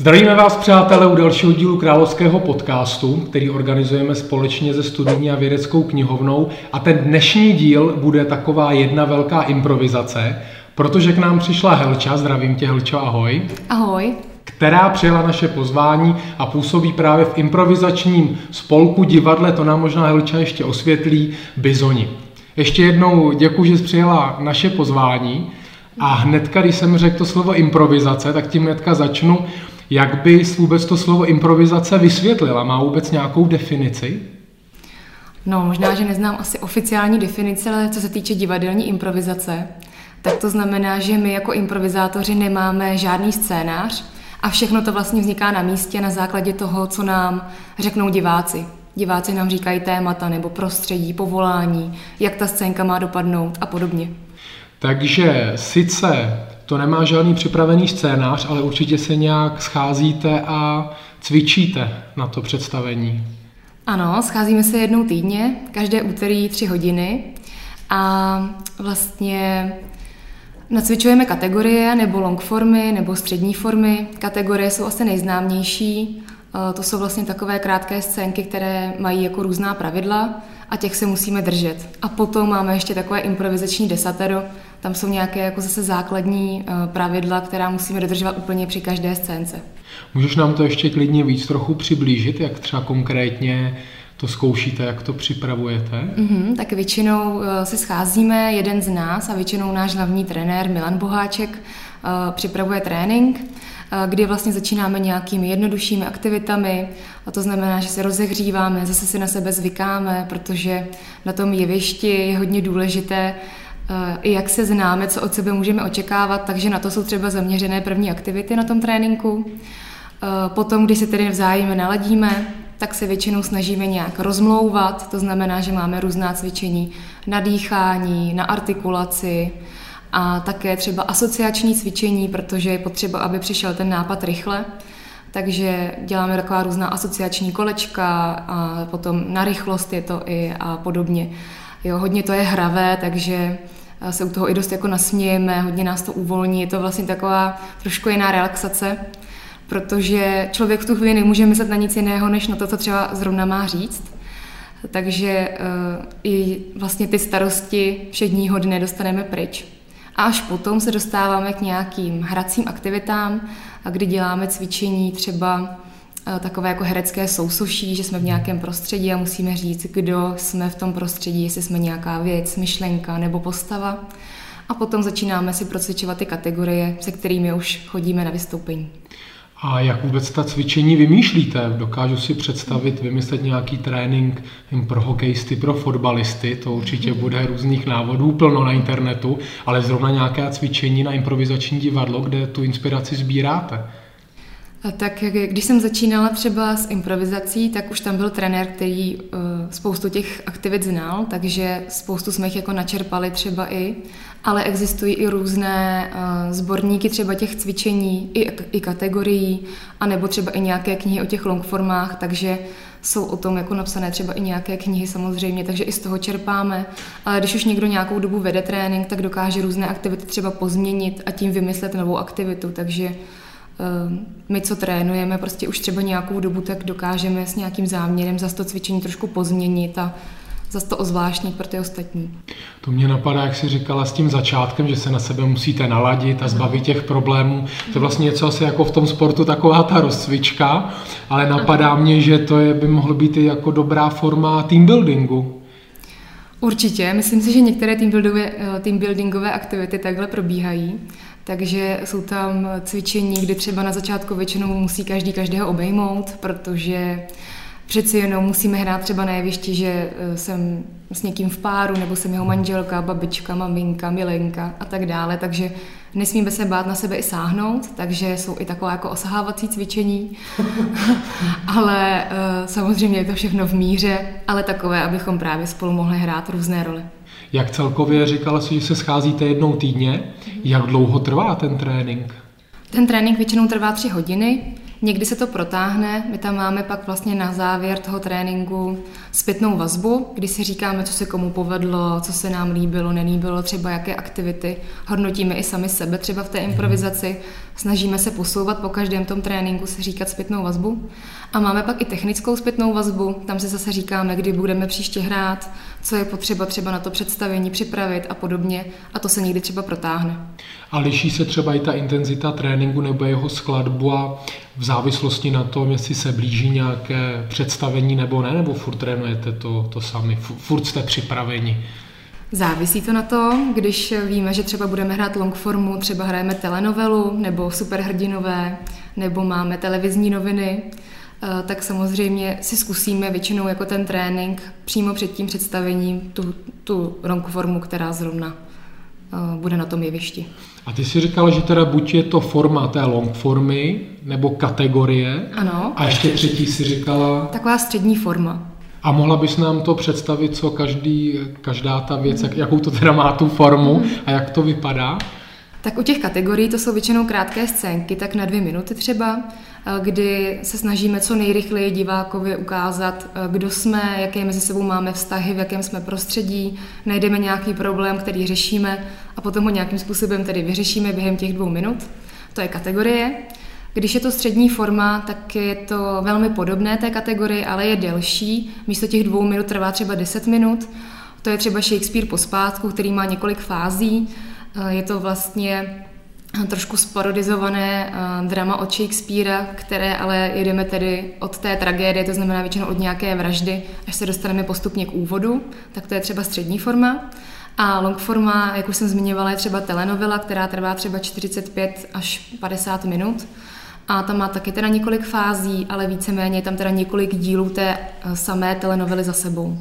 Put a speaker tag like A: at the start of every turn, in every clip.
A: Zdravíme vás, přátelé, u dalšího dílu Královského podcastu, který organizujeme společně se studijní a vědeckou knihovnou. A ten dnešní díl bude taková jedna velká improvizace, protože k nám přišla Helča, zdravím tě Helčo, ahoj.
B: Ahoj.
A: Která přijela naše pozvání a působí právě v improvizačním spolku divadle, to nám možná Helča ještě osvětlí, Bizoni. Ještě jednou děkuji, že jsi přijela naše pozvání. A hnedka, když jsem řekl to slovo improvizace, tak tím hnedka začnu. Jak bys vůbec to slovo improvizace vysvětlila? Má vůbec nějakou definici?
B: No, možná, že neznám asi oficiální definici, ale co se týče divadelní improvizace, tak to znamená, že my jako improvizátoři nemáme žádný scénář a všechno to vlastně vzniká na místě na základě toho, co nám řeknou diváci. Diváci nám říkají témata nebo prostředí, povolání, jak ta scénka má dopadnout a podobně.
A: Takže sice to nemá žádný připravený scénář, ale určitě se nějak scházíte a cvičíte na to představení.
B: Ano, scházíme se jednou týdně, každé úterý tři hodiny a vlastně nacvičujeme kategorie nebo long formy nebo střední formy. Kategorie jsou asi nejznámější. Eh, to jsou vlastně takové krátké scénky, které mají jako různá pravidla a těch se musíme držet. A potom máme ještě takové improvizační desatero, tam jsou nějaké jako zase základní eh, pravidla, která musíme dodržovat úplně při každé scénce.
A: Můžeš nám to ještě klidně víc trochu přiblížit, jak třeba konkrétně to zkoušíte, jak to připravujete?
B: Mm-hmm, tak většinou eh, se scházíme, jeden z nás a většinou náš hlavní trenér Milan Boháček uh, připravuje trénink, kdy vlastně začínáme nějakými jednoduššími aktivitami a to znamená, že se rozehříváme, zase si na sebe zvykáme, protože na tom jevišti je hodně důležité i jak se známe, co od sebe můžeme očekávat, takže na to jsou třeba zaměřené první aktivity na tom tréninku. Potom, když se tedy vzájemně naladíme, tak se většinou snažíme nějak rozmlouvat, to znamená, že máme různá cvičení na dýchání, na artikulaci a také třeba asociační cvičení, protože je potřeba, aby přišel ten nápad rychle. Takže děláme taková různá asociační kolečka a potom na rychlost je to i a podobně. Jo, hodně to je hravé, takže se u toho i dost jako nasmějeme, hodně nás to uvolní, je to vlastně taková trošku jiná relaxace protože člověk v tu chvíli nemůže myslet na nic jiného, než na to, co třeba zrovna má říct. Takže uh, i vlastně ty starosti všedního dne dostaneme pryč. A až potom se dostáváme k nějakým hracím aktivitám, kdy děláme cvičení třeba takové jako herecké sousuší, že jsme v nějakém prostředí a musíme říct, kdo jsme v tom prostředí, jestli jsme nějaká věc, myšlenka nebo postava. A potom začínáme si procvičovat ty kategorie, se kterými už chodíme na vystoupení.
A: A jak vůbec ta cvičení vymýšlíte? Dokážu si představit, vymyslet nějaký trénink pro hokejisty, pro fotbalisty, to určitě bude různých návodů plno na internetu, ale zrovna nějaké cvičení na improvizační divadlo, kde tu inspiraci sbíráte.
B: A tak když jsem začínala třeba s improvizací, tak už tam byl trenér, který uh, spoustu těch aktivit znal, takže spoustu jsme jich jako načerpali třeba i, ale existují i různé uh, sborníky třeba těch cvičení, i, i kategorií, anebo třeba i nějaké knihy o těch longformách, takže jsou o tom jako napsané třeba i nějaké knihy samozřejmě, takže i z toho čerpáme. Ale když už někdo nějakou dobu vede trénink, tak dokáže různé aktivity třeba pozměnit a tím vymyslet novou aktivitu, takže my, co trénujeme prostě už třeba nějakou dobu, tak dokážeme s nějakým záměrem zase to cvičení trošku pozměnit a zase to ozvláštnit pro ty ostatní.
A: To mě napadá, jak jsi říkala s tím začátkem, že se na sebe musíte naladit a zbavit těch problémů. To je vlastně něco asi jako v tom sportu, taková ta rozcvička, ale napadá mě, že to je, by mohlo být i jako dobrá forma team buildingu.
B: Určitě, myslím si, že některé teambuildingové, eh, teambuildingové aktivity takhle probíhají. Takže jsou tam cvičení, kdy třeba na začátku většinou musí každý každého obejmout, protože přeci jenom musíme hrát třeba na jevišti, že eh, jsem s někým v páru, nebo jsem jeho manželka, babička, maminka, milenka a tak dále, takže nesmíme se bát na sebe i sáhnout, takže jsou i taková jako osahávací cvičení, ale uh, samozřejmě je to všechno v míře, ale takové, abychom právě spolu mohli hrát různé role.
A: Jak celkově říkala si, že se scházíte jednou týdně, jak dlouho trvá ten trénink?
B: Ten trénink většinou trvá tři hodiny. Někdy se to protáhne, my tam máme pak vlastně na závěr toho tréninku zpětnou vazbu, kdy si říkáme, co se komu povedlo, co se nám líbilo, nelíbilo, třeba jaké aktivity. Hodnotíme i sami sebe třeba v té improvizaci. Snažíme se posouvat po každém tom tréninku, si říkat zpětnou vazbu. A máme pak i technickou zpětnou vazbu, tam si zase říkáme, kdy budeme příště hrát, co je potřeba třeba na to představení připravit a podobně. A to se někdy třeba protáhne.
A: A liší se třeba i ta intenzita tréninku nebo jeho skladba v závislosti na tom, jestli se blíží nějaké představení nebo ne, nebo furt trénujete to, to sami, furt jste připraveni?
B: Závisí to na to, když víme, že třeba budeme hrát longformu, třeba hrajeme telenovelu nebo superhrdinové, nebo máme televizní noviny, eh, tak samozřejmě si zkusíme většinou jako ten trénink přímo před tím představením tu, tu longformu, která zrovna eh, bude na tom jevišti.
A: A ty si říkala, že teda buď je to forma té long formy, nebo kategorie.
B: Ano.
A: A ještě třetí si říkala...
B: Taková střední forma.
A: A mohla bys nám to představit, co každý, každá ta věc, jak, jakou to teda má tu formu a jak to vypadá?
B: Tak u těch kategorií to jsou většinou krátké scénky, tak na dvě minuty třeba, eh, kdy se snažíme co nejrychleji divákovi ukázat, eh, kdo jsme, jaké mezi sebou máme vztahy, v jakém jsme prostředí, najdeme nějaký problém, který řešíme a potom ho nějakým způsobem tedy vyřešíme během těch dvou minut. To je kategorie. Když je to střední forma, tak je to velmi podobné té kategorii, ale je delší. Místo těch dvou minut trvá třeba 10 minut. To je třeba Shakespeare pospátku, který má několik fází. Eh, je to vlastně trošku sparodizované eh, drama od Shakespearea, které ale jedeme tedy od té tragédie, to znamená většinou od nějaké vraždy, až se dostaneme postupně k úvodu, tak to je třeba střední forma. A long forma, jak už jsem zmiňovala, je třeba telenovela, která trvá třeba 45 až 50 minut. A tam má taky teda několik fází, ale víceméně je tam teda několik dílů té eh, samé telenovely za sebou.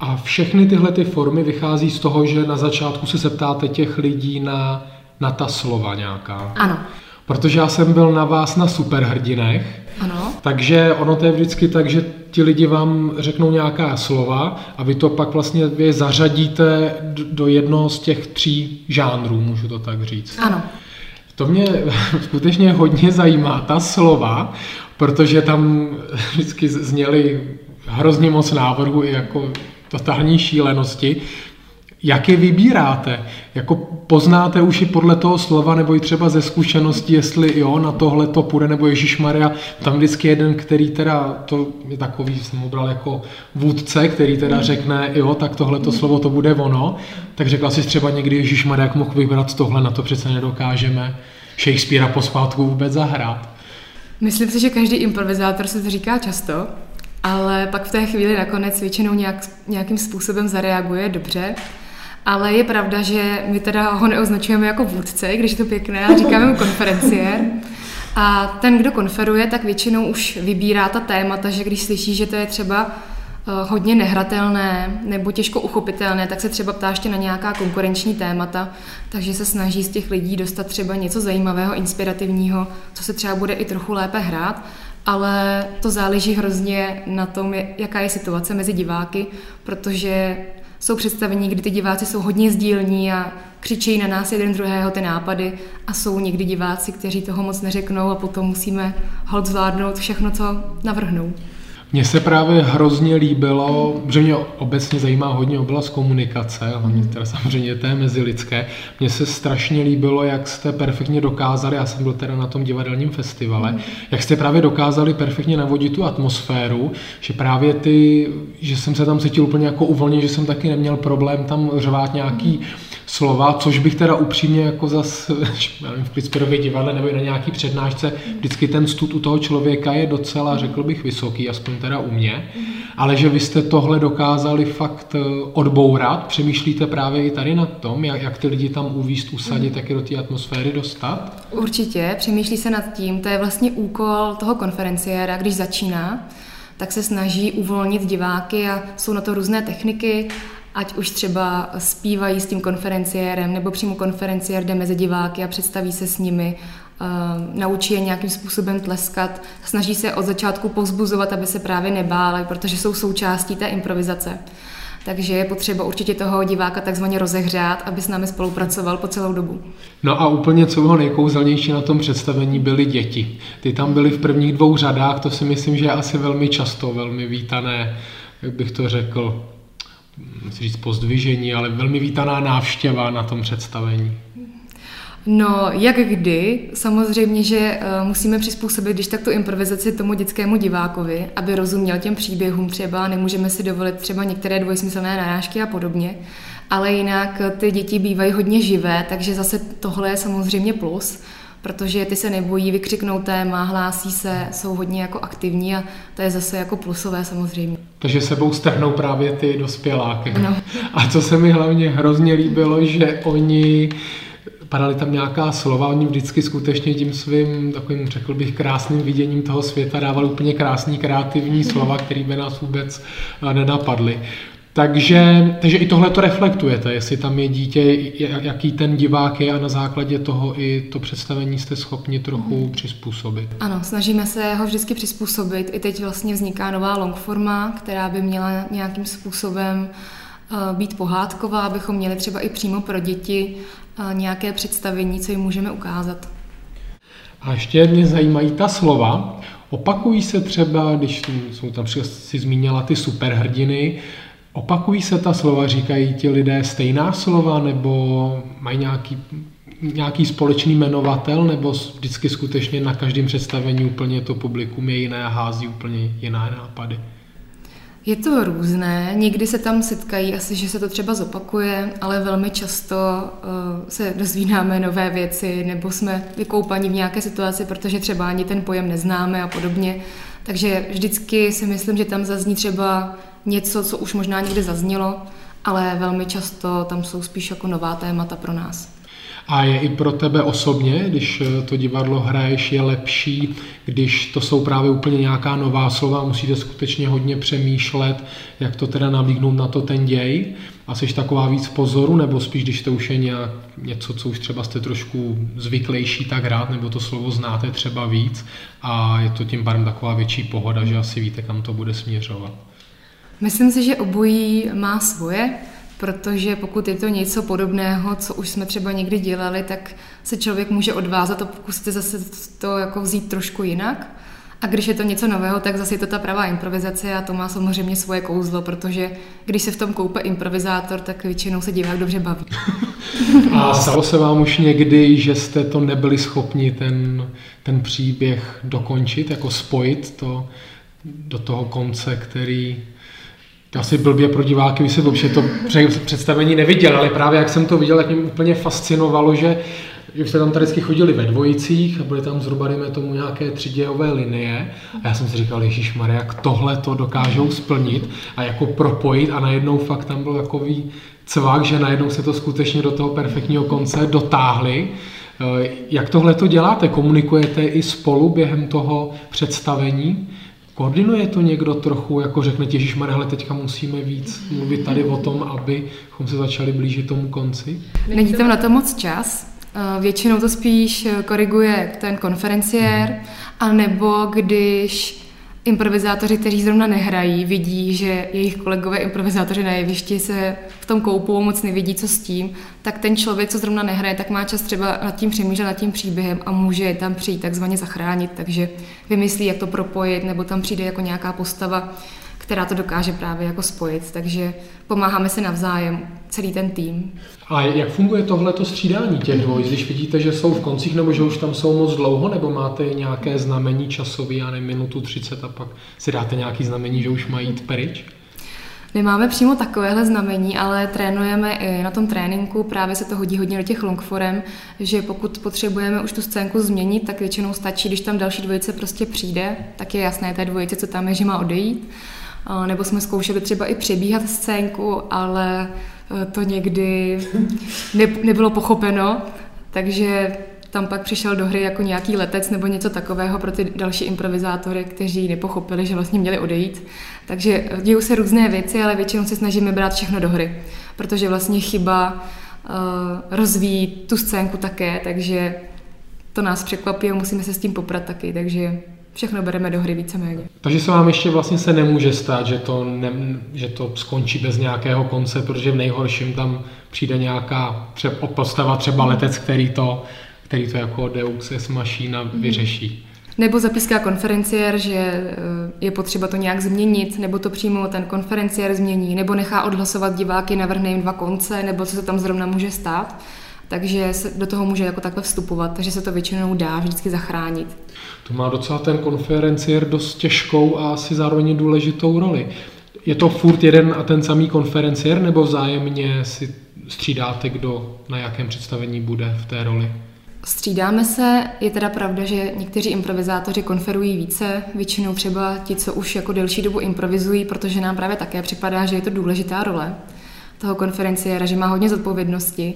A: A všechny tyhle ty formy vychází z toho, že na začátku se zeptáte těch lidí na, na ta slova nějaká.
B: Ano.
A: Protože já jsem byl na vás na superhrdinech,
B: ano.
A: takže ono to je vždycky tak, že ti lidi vám řeknou nějaká slova a vy to pak vlastně vy zařadíte do jednoho z těch tří žánrů, můžu to tak říct.
B: Ano.
A: To mě skutečně hodně zajímá, ta slova, protože tam vždycky zněly hrozně moc návrhů i jako totální šílenosti. Jak je vybíráte? Jako poznáte už i podle toho slova nebo i třeba ze zkušenosti, jestli jo, na tohle to půjde, nebo Ježíš Maria, tam vždycky jeden, který teda, to je takový, jsem ho bral jako vůdce, který teda řekne, jo, tak tohle to slovo to bude ono, tak řekla si třeba někdy Ježíš Maria, jak mohl vybrat tohle, na to přece nedokážeme Shakespearea pospátku vůbec zahrát.
B: Myslím si, že každý improvizátor se to říká často, ale pak v té chvíli nakonec většinou nějak, nějakým způsobem zareaguje dobře. Ale je pravda, že my teda ho neoznačujeme jako vůdce, když je to pěkné, a říkáme mu konferenciér. A ten, kdo konferuje, tak většinou už vybírá ta témata, že když slyší, že to je třeba eh, hodně nehratelné nebo těžko uchopitelné, tak se třeba ptá ještě na nějaká konkurenční témata, takže se snaží z těch lidí dostat třeba něco zajímavého, inspirativního, co se třeba bude i trochu lépe hrát ale to záleží hrozně na tom, jaká je situace mezi diváky, protože jsou představení, kdy ty diváci jsou hodně sdílní a křičí na nás jeden druhého ty nápady a jsou někdy diváci, kteří toho moc neřeknou a potom musíme hod zvládnout všechno, co navrhnou.
A: Mně se právě hrozně líbilo, že mě obecně zajímá hodně oblast komunikace, hlavně teda samozřejmě té mezilidské. Mně se strašně líbilo, jak jste perfektně dokázali, já jsem byl teda na tom divadelním festivale, mm. jak jste právě dokázali perfektně navodit tu atmosféru, že právě ty, že jsem se tam cítil úplně jako uvolně, že jsem taky neměl problém tam řvát nějaký mm slova, což bych teda upřímně jako zas, nevím, v Pittsburghově divadle nebo na nějaký přednášce, vždycky ten stud u toho člověka je docela, řekl bych, vysoký, aspoň teda u mě, ale že vy jste tohle dokázali fakt eh, odbourat, přemýšlíte právě i tady na tom, jak, jak ty lidi tam uvíst, usadit, jak je do té atmosféry dostat?
B: Určitě, přemýšlí se nad tím, to je vlastně úkol toho konferenciéra, když začíná, tak se snaží uvolnit diváky a jsou na to různé techniky ať už třeba zpívají s tím konferenciérem, nebo přímo konferenciér jde mezi diváky a představí se s nimi, uh, naučí je nějakým způsobem tleskat, snaží se od začátku povzbuzovat, aby se právě nebáli, protože jsou součástí té improvizace. takže je potřeba určitě toho diváka takzvaně rozehřát, aby s námi spolupracoval po celou dobu.
A: No a úplně co bylo nejkouzelnější na tom představení byly děti. Ty tam byly v prvních dvou řadách, to si myslím, že je asi velmi často, velmi vítané, jak bych to řekl, musím říct pozdvižení, ale velmi vítaná návštěva na tom představení.
B: No, jak kdy, samozřejmě, že uh, musíme přizpůsobit, když tak tu improvizaci tomu dětskému divákovi, aby rozuměl těm příběhům třeba, nemůžeme si dovolit třeba některé dvojsmyslné narážky a podobně, ale jinak ty děti bývají hodně živé, takže zase tohle je samozřejmě plus, protože ty se nebojí vykřiknout téma, hlásí se, jsou hodně jako aktivní a to je zase jako plusové samozřejmě.
A: Takže sebou strhnou právě ty dospěláky.
B: No.
A: A co se mi hlavně hrozně líbilo, že oni padaly tam nějaká slova, oni vždycky skutečně tím svým takovým, řekl bych, krásným viděním toho světa dávali úplně krásný, kreativní slova, které by nás vůbec eh, nenapadly. Takže, takže i tohle to reflektujete, jestli tam je dítě, jaký ten divák je a na základě toho i to představení jste schopni trochu mm. přizpůsobit.
B: Ano, snažíme se ho vždycky přizpůsobit. I teď vlastně vzniká nová longforma, která by měla nějakým způsobem eh, být pohádková, abychom měli třeba i přímo pro děti eh, nějaké představení, co jim můžeme ukázat.
A: A ještě mě zajímají ta slova. Opakují se třeba, když jsou tam si zmínila ty superhrdiny, Opakují se ta slova, říkají ti lidé stejná slova, nebo mají nějaký, nějaký společný jmenovatel, nebo vždycky skutečně na každém představení úplně to publikum je jiné a hází úplně jiné nápady?
B: Je to různé, někdy se tam setkají, asi, že se to třeba zopakuje, ale velmi často uh, se dozvídáme nové věci, nebo jsme vykoupaní v nějaké situaci, protože třeba ani ten pojem neznáme a podobně. Takže vždycky si myslím, že tam zazní třeba něco, co už možná někde zaznělo, ale velmi často tam jsou spíš jako nová témata pro nás.
A: A je i pro tebe osobně, když to divadlo hraješ, je lepší, když to jsou právě úplně nějaká nová slova, musíte skutečně hodně přemýšlet, jak to teda nabídnout na to ten děj. A jsi taková víc pozoru, nebo spíš, když to už je nějak něco, co už třeba jste trošku zvyklejší tak rád, nebo to slovo znáte třeba víc a je to tím pádem taková větší pohoda, že asi víte, kam to bude směřovat.
B: Myslím si, že obojí má svoje, protože pokud je to něco podobného, co už jsme třeba někdy dělali, tak se člověk může odvázat a pokusit zase to jako vzít trošku jinak. A když je to něco nového, tak zase je to ta pravá improvizace a to má samozřejmě svoje kouzlo, protože když se v tom koupe improvizátor, tak většinou se divák dobře baví.
A: A stalo se vám už někdy, že jste to nebyli schopni ten, ten příběh dokončit, jako spojit to do toho konce, který asi blbě pro diváky vysvětlu, že to představení neviděl, ale právě jak jsem to viděl, tak mě úplně fascinovalo, že že jste tam tady vždycky chodili ve dvojicích a byly tam zhruba, dejme tomu, nějaké třidějové linie. A já jsem si říkal, Ježíš Maria, jak tohle to dokážou splnit a jako propojit a najednou fakt tam byl takový cvak, že najednou se to skutečně do toho perfektního konce dotáhli. Eh, jak tohle to děláte? Komunikujete i spolu během toho představení? Koordinuje to někdo trochu, jako řekne Ježíš ale teďka musíme víc mluvit tady o tom, abychom se začali blížit tomu konci?
B: Není tam na to moc čas. Eh, většinou to spíš eh, koriguje ten konferenciér, anebo když improvizátoři, kteří zrovna nehrají, vidí, že jejich kolegové improvizátoři na jevišti se v tom koupou, moc nevidí, co s tím, tak ten člověk, co zrovna nehraje, tak má čas třeba nad tím přemýšlet, nad tím příběhem a může tam přijít takzvaně zachránit, takže vymyslí, jak to propojit, nebo tam přijde jako nějaká postava, která to dokáže právě jako spojit, takže pomáháme si navzájem, celý ten tým.
A: A jak funguje tohleto střídání těch dvojic, když vidíte, že jsou v koncích nebo že už tam jsou moc dlouho, nebo máte nějaké znamení časové, já nevím, minutu 30 a pak si dáte nějaký znamení, že už mají jít pryč?
B: Nemáme přímo takovéhle znamení, ale trénujeme i na tom tréninku, právě se to hodí hodně do těch longforem, že pokud potřebujeme už tu scénku změnit, tak většinou stačí, když tam další dvojice prostě přijde, tak je jasné té dvojice, co tam je, že má odejít nebo jsme zkoušeli třeba i přebíhat scénku, ale e, to někdy ne, nebylo pochopeno, takže tam pak přišel do hry jako nějaký letec nebo něco takového pro ty další improvizátory, kteří nepochopili, že vlastně měli odejít. Takže dějou se různé věci, ale většinou se snažíme brát všechno do hry, protože vlastně chyba uh, rozvíjí tu scénku také, takže to nás překvapí a musíme se s tím poprat taky, takže všechno bereme do hry víceméně.
A: Takže se vám ještě vlastně se nemůže stát, že to, ne, že to skončí bez nějakého konce, protože v nejhorším tam přijde nějaká třeba, postava, třeba letec, který to, který to jako Deux Ex Machina mhm. vyřeší.
B: Nebo zapíská konferenciér, že eh, je potřeba to nějak změnit, nebo to přímo ten konferenciér změní, nebo nechá odhlasovat diváky, navrhne jim dva konce, nebo co se tam zrovna může stát. Takže se do toho může jako takhle vstupovat, takže se to většinou dá vždycky zachránit.
A: To má docela ten konferenciér dost těžkou a asi zároveň důležitou roli. Je to furt jeden a ten samý konferenciér, nebo vzájemně si střídáte, kdo na jakém představení bude v té roli?
B: Střídáme se, je teda pravda, že někteří improvizátoři konferují více, většinou třeba ti, co už jako delší dobu improvizují, protože nám právě také připadá, že je to důležitá role toho konferenciéra, že má hodně zodpovědnosti,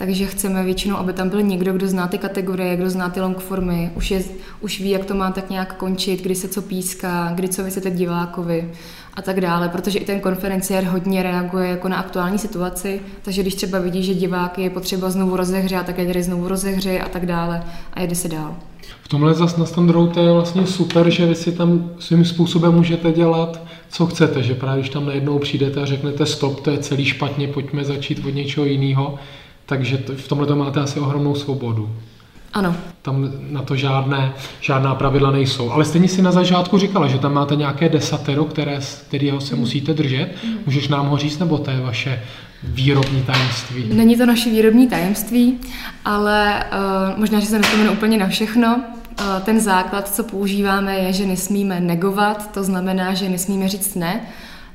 B: takže chceme většinou, aby tam byl někdo, kdo zná ty kategorie, kdo zná ty longformy, už, je, už ví, jak to má tak nějak končit, kdy se co píská, kdy co vysvětlit divákovi a tak dále, protože i ten konferenciér hodně reaguje jako na aktuální situaci, takže když třeba vidí, že divák je potřeba znovu rozehřát, tak je tady znovu rozehře a tak dále a jede se dál.
A: V tomhle zas na Standrou to je vlastně super, že vy si tam svým způsobem můžete dělat, co chcete, že právě když tam najednou přijdete a řeknete stop, to je celý špatně, pojďme začít od něčeho jiného, takže to, v tomhle to máte asi ohromnou svobodu.
B: Ano.
A: Tam na to žádné, žádná pravidla nejsou. Ale stejně si na začátku říkala, že tam máte nějaké desatero, které, kterého se mm. musíte držet. Mm. Můžeš nám ho říct, nebo to je vaše výrobní tajemství?
B: Není to naše výrobní tajemství, ale uh, možná, že se nespomenu úplně na všechno. Uh, ten základ, co používáme, je, že nesmíme negovat, to znamená, že nesmíme říct ne,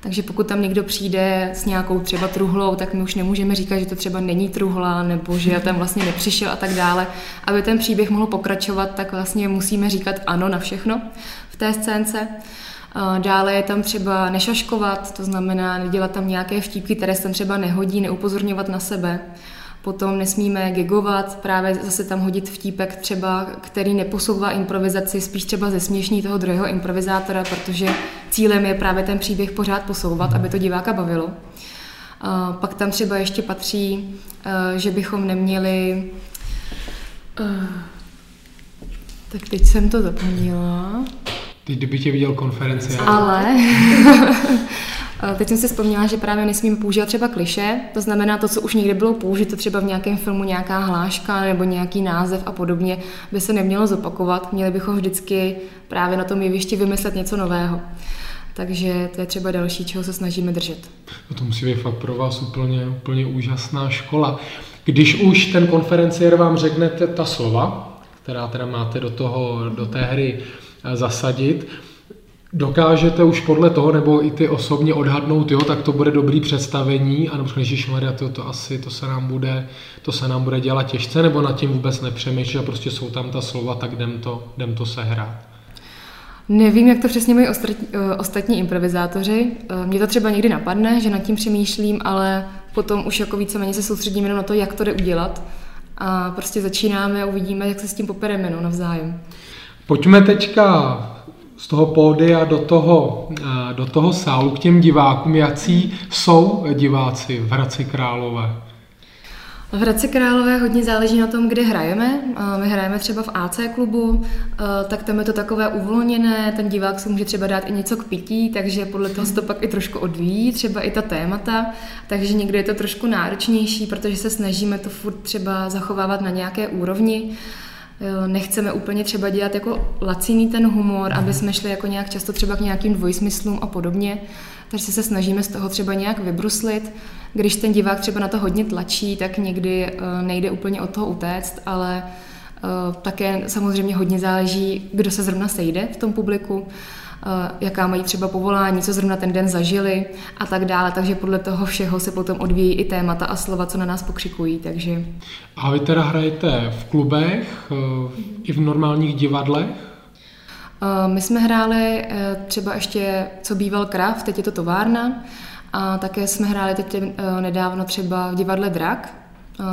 B: takže pokud tam někdo přijde s nějakou třeba truhlou, tak my už nemůžeme říkat, že to třeba není truhla, nebo že tam vlastně nepřišel a tak dále. Aby ten příběh mohl pokračovat, tak vlastně musíme říkat ano na všechno v té scénce. Dále je tam třeba nešaškovat, to znamená nedělat tam nějaké vtípky, které se tam třeba nehodí, neupozorňovat na sebe. Potom nesmíme gigovat, právě zase tam hodit vtípek třeba, který neposouvá improvizaci, spíš třeba ze směšní toho druhého improvizátora, protože cílem je právě ten příběh pořád posouvat, aby to diváka bavilo. A pak tam třeba ještě patří, eh, že bychom neměli... Eh, tak teď jsem to zapomněla.
A: Teď, kdyby tě viděl konferenci.
B: Ale Teď jsem si vzpomněla, že právě nesmíme používat třeba kliše, to znamená to, co už někde bylo použito, třeba v nějakém filmu nějaká hláška nebo nějaký název a podobně, by se nemělo zopakovat. Měli bychom vždycky právě na tom jevišti vymyslet něco nového. Takže to je třeba další, čeho se snažíme držet.
A: No to musí být fakt pro vás úplně, úplně úžasná škola. Když už ten konferenciér vám řeknete ta slova, která teda máte do, toho, do té hry eh, zasadit, dokážete už podle toho, nebo i ty osobně odhadnout, jo, tak to bude dobrý představení, a nebo Maria, to, to asi, to se nám bude, to se nám bude dělat těžce, nebo nad tím vůbec nepřemýšlíš a prostě jsou tam ta slova, tak jdem to, jdem to sehrát.
B: Nevím, jak to přesně mají ostatní, eh, ostatní improvizátoři. Eh, Mně to třeba někdy napadne, že nad tím přemýšlím, ale potom už jako víceméně se soustředím jenom na to, jak to jde udělat. A prostě začínáme a uvidíme, jak se s tím popereme no, navzájem.
A: Pojďme teďka z toho pódia do toho, eh, do toho sálu k těm divákům, jací jsou diváci v Hradci Králové?
B: V Hradci Králové hodně záleží na tom, kde hrajeme. My hrajeme třeba v AC klubu, eh, tak tam je to takové uvolněné, ten divák si může třeba dát i něco k pití, takže podle toho se to pak i trošku odvíjí, třeba i ta témata, takže někdy je to trošku náročnější, protože se snažíme to furt třeba zachovávat na nějaké úrovni. Nechceme úplně třeba dělat jako laciný ten humor, aby jsme šli jako nějak často třeba k nějakým dvojsmyslům a podobně. Takže se snažíme z toho třeba nějak vybruslit. Když ten divák třeba na to hodně tlačí, tak někdy eh, nejde úplně od toho utéct, ale eh, také samozřejmě hodně záleží, kdo se zrovna sejde v tom publiku. Eh, jaká mají třeba povolání, co zrovna ten den zažili a tak dále. Takže podle toho všeho se potom odvíjí i témata a slova, co na nás pokřikují. Takže...
A: A vy teda hrajete v klubech, eh, i v normálních divadlech?
B: Eh, my jsme hráli třeba ještě, co býval Krav, teď je to továrna. A také jsme hráli teď nedávno třeba v divadle Drak.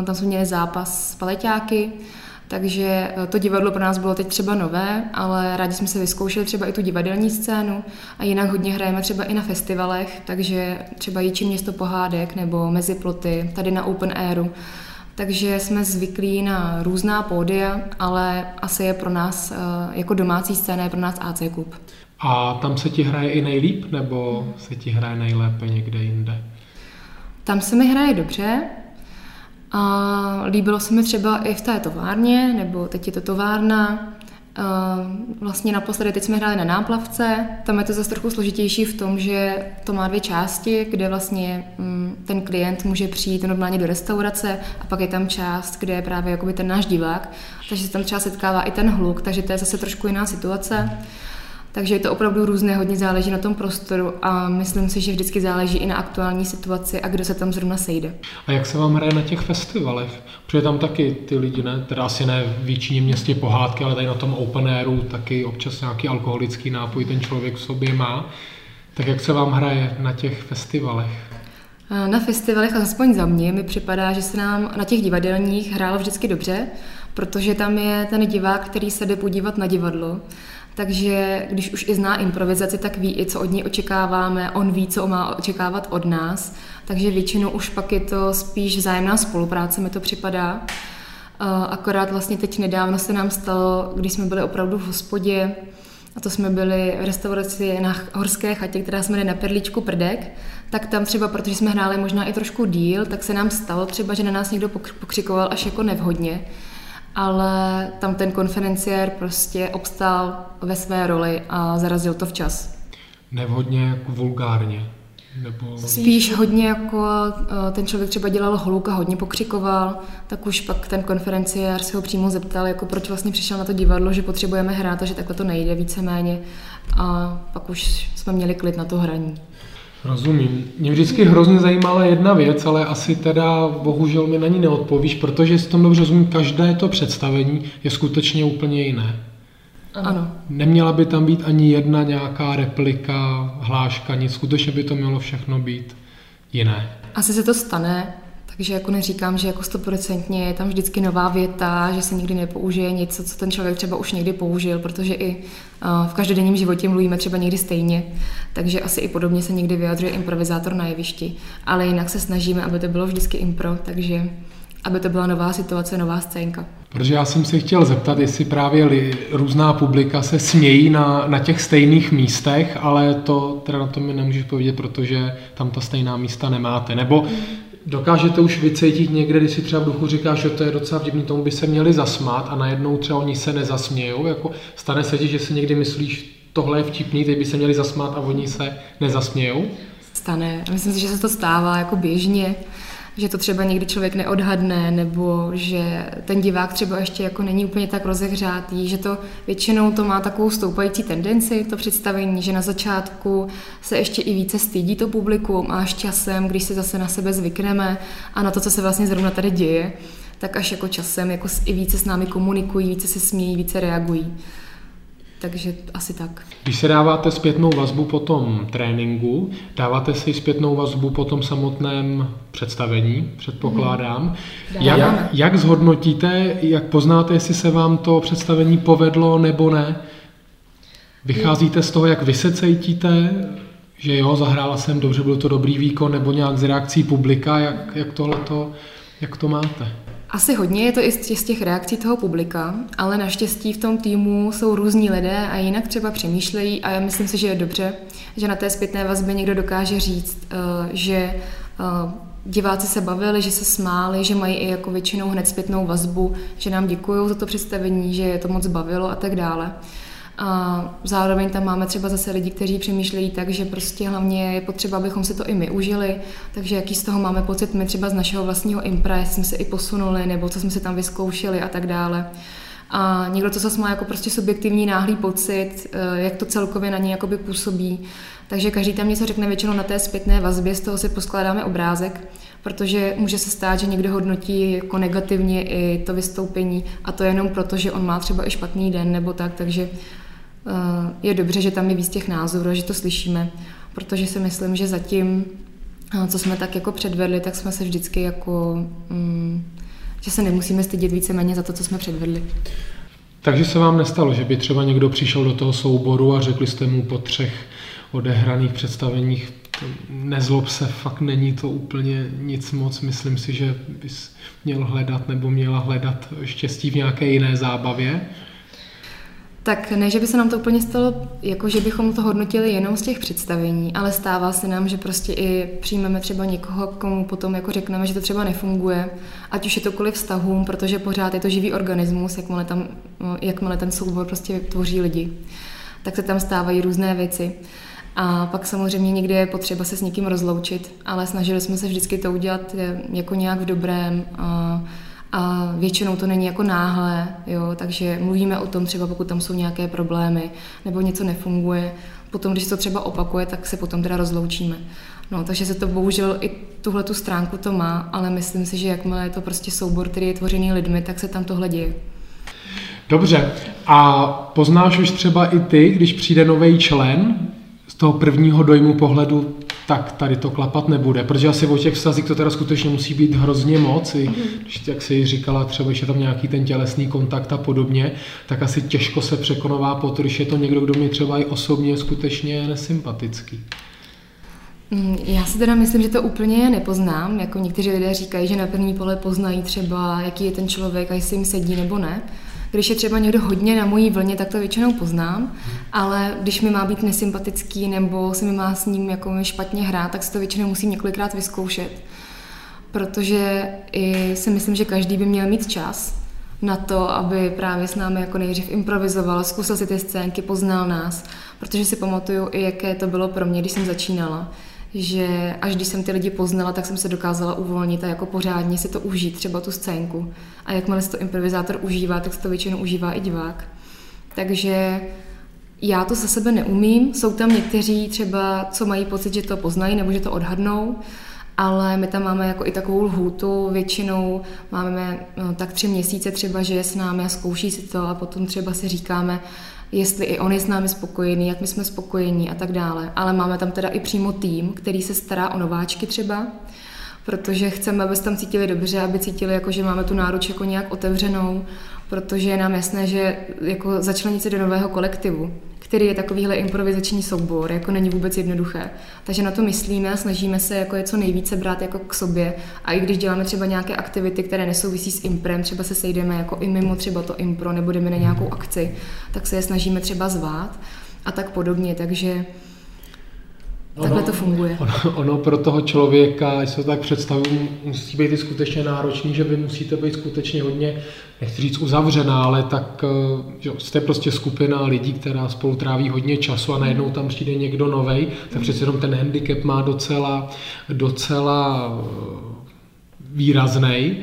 B: Tam jsme měli zápas s paleťáky. Takže eh, to divadlo pro nás bylo teď třeba nové, ale rádi jsme se vyzkoušeli třeba i tu divadelní scénu a jinak hodně hrajeme třeba i na festivalech, takže třeba Jičí město pohádek nebo Mezi ploty, tady na Open Airu. takže jsme zvyklí na různá pódia, ale asi je pro nás jako domácí scéna, je pro nás AC Klub.
A: A tam se ti hraje i nejlíp, nebo se ti hraje nejlépe někde jinde?
B: Tam se mi hraje dobře. A líbilo se mi třeba i v té továrně, nebo teď je to továrna. Vlastně naposledy teď jsme hráli na náplavce, tam je to zase trochu složitější v tom, že to má dvě části, kde vlastně mm, ten klient může přijít normálně do restaurace a pak je tam část, kde je právě jakoby ten náš divák, takže se tam třeba setkává i ten hluk, takže to je zase trošku jiná situace. Takže je to opravdu různé, hodně záleží na tom prostoru a myslím si, že vždycky záleží i na aktuální situaci a kdo se tam zrovna sejde.
A: A jak se vám hraje na těch festivalech? Protože tam taky ty lidi, ne, teda asi ne v většině městě pohádky, ale tady na tom open airu taky občas nějaký alkoholický nápoj ten člověk v sobě má. Tak jak se vám hraje na těch festivalech?
B: Na festivalech, aspoň za mě, mi připadá, že se nám na těch divadelních hrálo vždycky dobře, protože tam je ten divák, který se jde podívat na divadlo takže když už i zná improvizaci, tak ví i, co od ní očekáváme, on ví, co má očekávat od nás, takže většinou už pak je to spíš vzájemná spolupráce, mi to připadá. Akorát vlastně teď nedávno se nám stalo, když jsme byli opravdu v hospodě, a to jsme byli v restauraci na Horské chatě, která jsme jmenuje na Perličku Prdek, tak tam třeba, protože jsme hráli možná i trošku díl, tak se nám stalo třeba, že na nás někdo pokřikoval až jako nevhodně ale tam ten konferenciér prostě obstál ve své roli a zarazil to včas.
A: Nevhodně jako vulgárně? Nebo...
B: Spíš hodně jako eh, ten člověk třeba dělal holuka, hodně pokřikoval, tak už pak ten konferenciér se ho přímo zeptal, jako proč vlastně přišel na to divadlo, že potřebujeme hrát a že takhle to nejde víceméně. A pak už jsme měli klid na to hraní.
A: Rozumím. Mě vždycky hrozně zajímala jedna věc, ale asi teda bohužel mi na ní neodpovíš, protože s tom dobře rozumím, každé to představení je skutečně úplně jiné.
B: Ano.
A: Neměla by tam být ani jedna nějaká replika, hláška, nic, skutečně by to mělo všechno být jiné.
B: Asi se to stane, takže jako neříkám, že jako stoprocentně je tam vždycky nová věta, že se nikdy nepoužije něco, co ten člověk třeba už někdy použil, protože i v každodenním životě mluvíme třeba někdy stejně, takže asi i podobně se někdy vyjadřuje improvizátor na jevišti, ale jinak se snažíme, aby to bylo vždycky impro, takže aby to byla nová situace, nová scénka.
A: Protože já jsem se chtěl zeptat, jestli právě li, různá publika se smějí na, na těch stejných místech, ale to teda na to mi nemůžeš povědět, protože tam ta stejná místa nemáte. Nebo dokážete už vycítit někde, když si třeba v duchu říkáš, že to je docela vtipný, tomu by se měli zasmát a najednou třeba oni se nezasmějou, jako stane se ti, že si někdy myslíš, tohle je vtipný, teď by se měli zasmát a oni se nezasmějou?
B: Stane. Myslím si, že se to stává jako běžně že to třeba někdy člověk neodhadne, nebo že ten divák třeba ještě jako není úplně tak rozehřátý, že to většinou to má takovou stoupající tendenci, to představení, že na začátku se ještě i více stydí to publikum a až časem, když si zase na sebe zvykneme a na to, co se vlastně zrovna tady děje, tak až jako časem jako i více s námi komunikují, více se smějí, více reagují. Takže asi tak.
A: Když se dáváte zpětnou vazbu po tom tréninku, dáváte si zpětnou vazbu po tom samotném představení, předpokládám. Hmm. Jak, jak zhodnotíte, jak poznáte, jestli se vám to představení povedlo nebo ne? Vycházíte z toho, jak vy se cítíte, že jo, zahrála jsem dobře, byl to dobrý výkon, nebo nějak z reakcí publika, jak, jak tohleto, jak to máte?
B: Asi hodně je to i z těch reakcí toho publika, ale naštěstí v tom týmu jsou různí lidé a jinak třeba přemýšlejí a já myslím si, že je dobře, že na té zpětné vazbě někdo dokáže říct, eh, že eh, diváci se bavili, že se smáli, že mají i jako většinou hned zpětnou vazbu, že nám děkují za to představení, že je to moc bavilo a tak dále. A zároveň tam máme třeba zase lidi, kteří přemýšlejí tak, že prostě hlavně je potřeba, abychom si to i my užili, takže jaký z toho máme pocit my třeba z našeho vlastního impra, jestli jsme se i posunuli, nebo co jsme si tam vyzkoušeli a tak dále. A někdo to zase má jako prostě subjektivní náhlý pocit, eh, jak to celkově na něj jakoby působí. Takže každý tam něco řekne většinou na té zpětné vazbě, z toho si poskládáme obrázek, protože může se stát, že někdo hodnotí jako negativně i to vystoupení a to jenom proto, že on má třeba i špatný den nebo tak, takže je dobře, že tam je víc těch názorů, že to slyšíme, protože si myslím, že zatím, eh, co jsme tak jako předvedli, tak jsme se vždycky jako, mm, že se nemusíme stydět víceméně za to, co jsme předvedli.
A: Takže se vám nestalo, že by třeba někdo přišel do toho souboru a řekli jste mu po třech odehraných představeních, nezlob se, fakt není to úplně nic moc. Myslím si, že bys měl hledat nebo měla hledat štěstí v nějaké jiné zábavě.
B: Tak ne, že by se nám to úplně stalo, jako že bychom to hodnotili jenom z těch představení, ale stává se nám, že prostě i přijmeme třeba někoho, komu potom jako řekneme, že to třeba nefunguje, ať už je to kvůli vztahům, protože pořád je to živý organismus, jakmile, tam, jakmile ten soubor prostě tvoří lidi, tak se tam stávají různé věci. A pak samozřejmě někdy je potřeba se s někým rozloučit, ale snažili jsme se vždycky to udělat jako nějak v dobrém. A a většinou to není jako náhle, jo, takže mluvíme o tom třeba, pokud tam jsou nějaké problémy nebo něco nefunguje. Potom, když to třeba opakuje, tak se potom teda rozloučíme. No, takže se to bohužel i tuhle tu stránku to má, ale myslím si, že jakmile je to prostě soubor, který je tvořený lidmi, tak se tam tohle děje.
A: Dobře. A poznáš už třeba i ty, když přijde nový člen, z toho prvního dojmu pohledu, tak tady to klapat nebude, protože asi o těch vztazích to teda skutečně musí být hrozně moc, i když jak si říkala, třeba když je tam nějaký ten tělesný kontakt a podobně, tak asi těžko se překonová po to, když je to někdo, kdo mi třeba i osobně skutečně nesympatický.
B: Mm, já si teda myslím, že to úplně nepoznám. Jako někteří lidé říkají, že na první pole poznají třeba, jaký je ten člověk a jestli jim sedí nebo ne. Když je třeba někdo hodně na mojí vlně, tak to většinou poznám, ale když mi má být nesympatický nebo se mi má s ním jako špatně hrát, tak si to většinou musím několikrát vyzkoušet. Protože i si myslím, že každý by měl mít čas na to, aby právě s námi jako nejdřív improvizoval, zkusil si ty scénky, poznal nás, protože si pamatuju i, jaké to bylo pro mě, když jsem začínala že až když jsem ty lidi poznala, tak jsem se dokázala uvolnit a jako pořádně si to užít, třeba tu scénku. A jakmile se to improvizátor užívá, tak se to většinou užívá i divák. Takže já to za sebe neumím. Jsou tam někteří třeba, co mají pocit, že to poznají nebo že to odhadnou, ale my tam máme jako i takovou lhůtu, většinou máme no, tak tři měsíce třeba, že je s námi a zkouší si to a potom třeba si říkáme, jestli i on je s námi spokojený, jak my jsme spokojení a tak dále. Ale máme tam teda i přímo tým, který se stará o nováčky třeba, protože chceme, aby se tam cítili dobře, aby cítili, jako, že máme tu náruč jako nějak otevřenou, protože je nám jasné, že jako začlenit se do nového kolektivu, který je takovýhle improvizační soubor, jako není vůbec jednoduché. Takže na to myslíme a snažíme se jako je co nejvíce brát jako k sobě. A i když děláme třeba nějaké aktivity, které nesouvisí s imprem, třeba se sejdeme jako i mimo třeba to impro, nebo na nějakou akci, tak se je snažíme třeba zvát a tak podobně. Takže Ono, Takhle to funguje.
A: Ono, ono pro toho člověka, když se to tak představuji, musí být i skutečně náročný, že vy musíte být skutečně hodně, nechci říct uzavřená, ale tak eh, že jste prostě skupina lidí, která spolu tráví hodně času a najednou tam přijde někdo novej, tak přece jenom ten handicap má docela, docela eh, výrazný.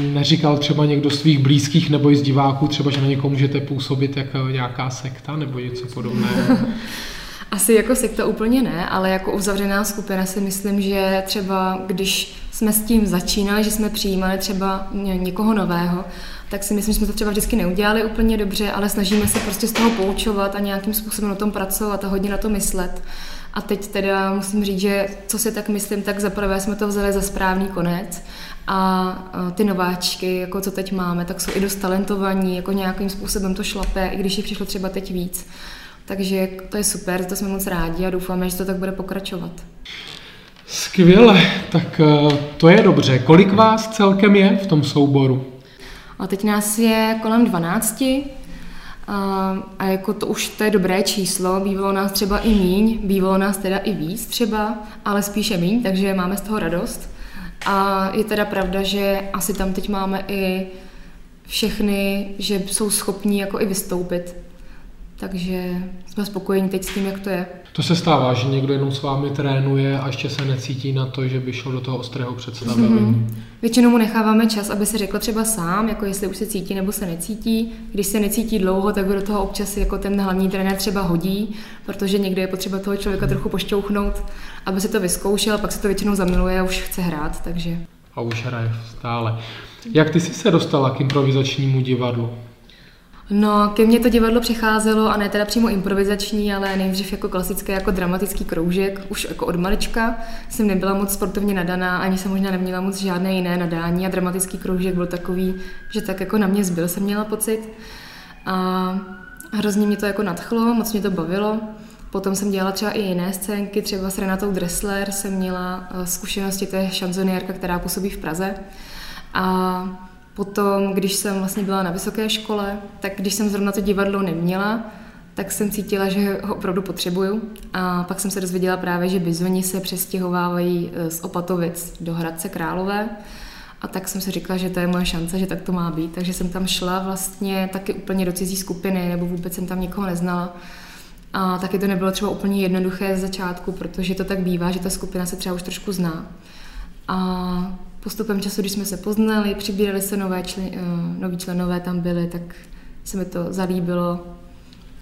A: Neříkal třeba někdo svých blízkých nebo i z diváků, třeba, že na někoho můžete působit jako nějaká sekta nebo něco podobného?
B: Asi jako sekta úplně ne, ale jako uzavřená skupina si myslím, že třeba když jsme s tím začínali, že jsme přijímali třeba někoho nového, tak si myslím, že jsme to třeba vždycky neudělali úplně dobře, ale snažíme se prostě z toho poučovat a nějakým způsobem na tom pracovat a hodně na to myslet. A teď teda musím říct, že co si tak myslím, tak zaprvé jsme to vzali za správný konec a ty nováčky, jako co teď máme, tak jsou i dost talentovaní, jako nějakým způsobem to šlape, i když jich přišlo třeba teď víc. Takže to je super, to jsme moc rádi a doufáme, že to tak bude pokračovat.
A: Skvěle, tak eh, to je dobře. Kolik vás celkem je v tom souboru?
B: A teď nás je kolem 12 a, a jako to už to je dobré číslo, bývalo nás třeba i míň, bývalo nás teda i víc třeba, ale spíše míň, takže máme z toho radost. A je teda pravda, že asi tam teď máme i všechny, že jsou schopní jako i vystoupit takže jsme spokojení teď s tím, jak to je.
A: To se stává, že někdo jenom s vámi trénuje a ještě se necítí na to, že by šel do toho ostrého představení. Mm-hmm.
B: Většinou mu necháváme čas, aby si řekl třeba sám, jako jestli už se cítí nebo se necítí. Když se necítí dlouho, tak do toho občas jako ten hlavní trenér třeba hodí, protože někdy je potřeba toho člověka trochu pošťouchnout, aby se to vyzkoušel, pak se to většinou zamiluje a už chce hrát, takže...
A: A už hraje stále. Jak ty jsi se dostala k improvizačnímu divadlu?
B: No, ke mně to divadlo přicházelo, a ne teda přímo improvizační, ale nejdřív jako klasické, jako dramatický kroužek. Už jako od malička jsem nebyla moc sportovně nadaná, ani jsem možná neměla moc žádné jiné nadání a dramatický kroužek byl takový, že tak jako na mě zbyl, jsem měla pocit. A hrozně mě to jako nadchlo, moc mě to bavilo. Potom jsem dělala třeba i jiné scénky, třeba s Renatou Dressler jsem měla eh, zkušenosti, to je šanzoniérka, která působí v Praze. A potom, když jsem vlastně byla na vysoké škole, tak když jsem zrovna to divadlo neměla, tak jsem cítila, že ho opravdu potřebuju. A pak jsem se dozvěděla právě, že bizoni se přestěhovávají eh, z Opatovic do Hradce Králové. A tak jsem si říkala, že to je moje šance, že tak to má být. Takže jsem tam šla vlastně taky úplně do cizí skupiny, nebo vůbec jsem tam nikoho neznala. A taky to nebylo třeba úplně jednoduché z začátku, protože to tak bývá, že ta skupina se třeba už trošku zná. A postupem času, když jsme se poznali, přibírali se nové člen, uh, noví členové tam byli, tak se mi to zalíbilo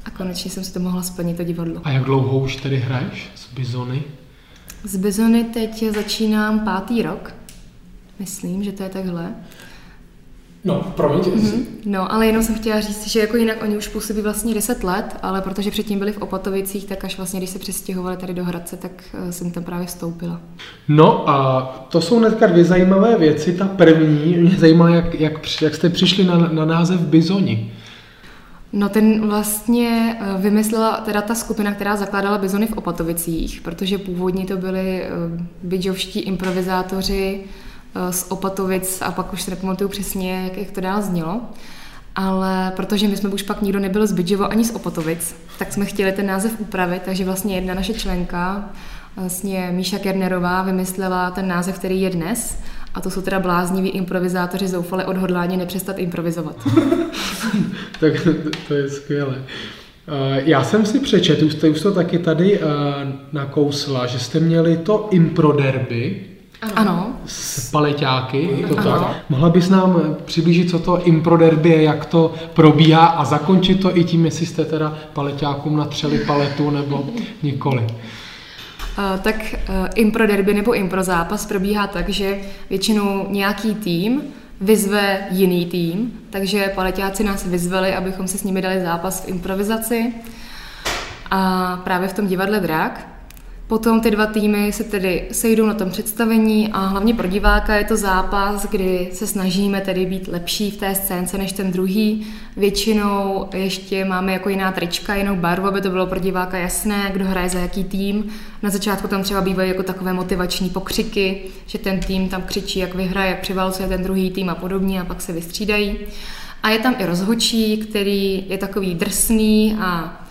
B: a konečně jsem si to mohla splnit, to divadlo.
A: A jak dlouho už tedy hraješ z Bizony?
B: Z Bizony teď začínám pátý rok. Myslím, že to je takhle.
A: No, promiň. Mm-hmm.
B: No, ale jenom jsem chtěla říct, že jako jinak oni už působí vlastně 10 let, ale protože předtím byli v Opatovicích, tak až vlastně, když se přestěhovali tady do Hradce, tak eh, jsem tam právě vstoupila.
A: No a to jsou hnedka dvě zajímavé věci. Ta první, mě zajímá, jak, jak, jak jste přišli na, na název Bizoni.
B: No ten vlastně eh, vymyslela teda ta skupina, která zakládala Bizony v Opatovicích, protože původně to byli eh, bydžovští improvizátoři, z Opatovic a pak už nepamatuju přesně, jak, jak to dál znělo. Ale protože my jsme už pak nikdo nebyl z Bydžovo ani z Opatovic, tak jsme chtěli ten název upravit, takže vlastně jedna naše členka, vlastně Míša Kernerová, vymyslela ten název, který je dnes. A to jsou teda blázniví improvizátoři zoufale odhodlání nepřestat improvizovat.
A: tak to je skvělé. Eh, já jsem si přečetl, už jste už to taky tady eh, nakousla, že jste měli to impro derby,
B: ano.
A: S paleťáky, to ano. tak. Mohla bys nám přiblížit, co to impro derby je, jak to probíhá a zakončit to i tím, jestli jste teda paleťákům natřeli paletu nebo nikoli.
B: Uh, tak uh, impro derby nebo impro zápas probíhá tak, že většinou nějaký tým vyzve jiný tým, takže paleťáci nás vyzvali, abychom se s nimi dali zápas v improvizaci a právě v tom divadle Drak. Potom ty dva týmy se tedy sejdou na tom představení a hlavně pro diváka je to zápas, kdy se snažíme tedy být lepší v té scénce než ten druhý. Většinou ještě máme jako jiná trička, jinou barvu, aby to bylo pro diváka jasné, kdo hraje za jaký tým. Na začátku tam třeba bývají jako takové motivační pokřiky, že ten tým tam křičí, jak vyhraje, jak přiválcuje ten druhý tým a podobně a pak se vystřídají. A je tam i rozhočí, který je takový drsný a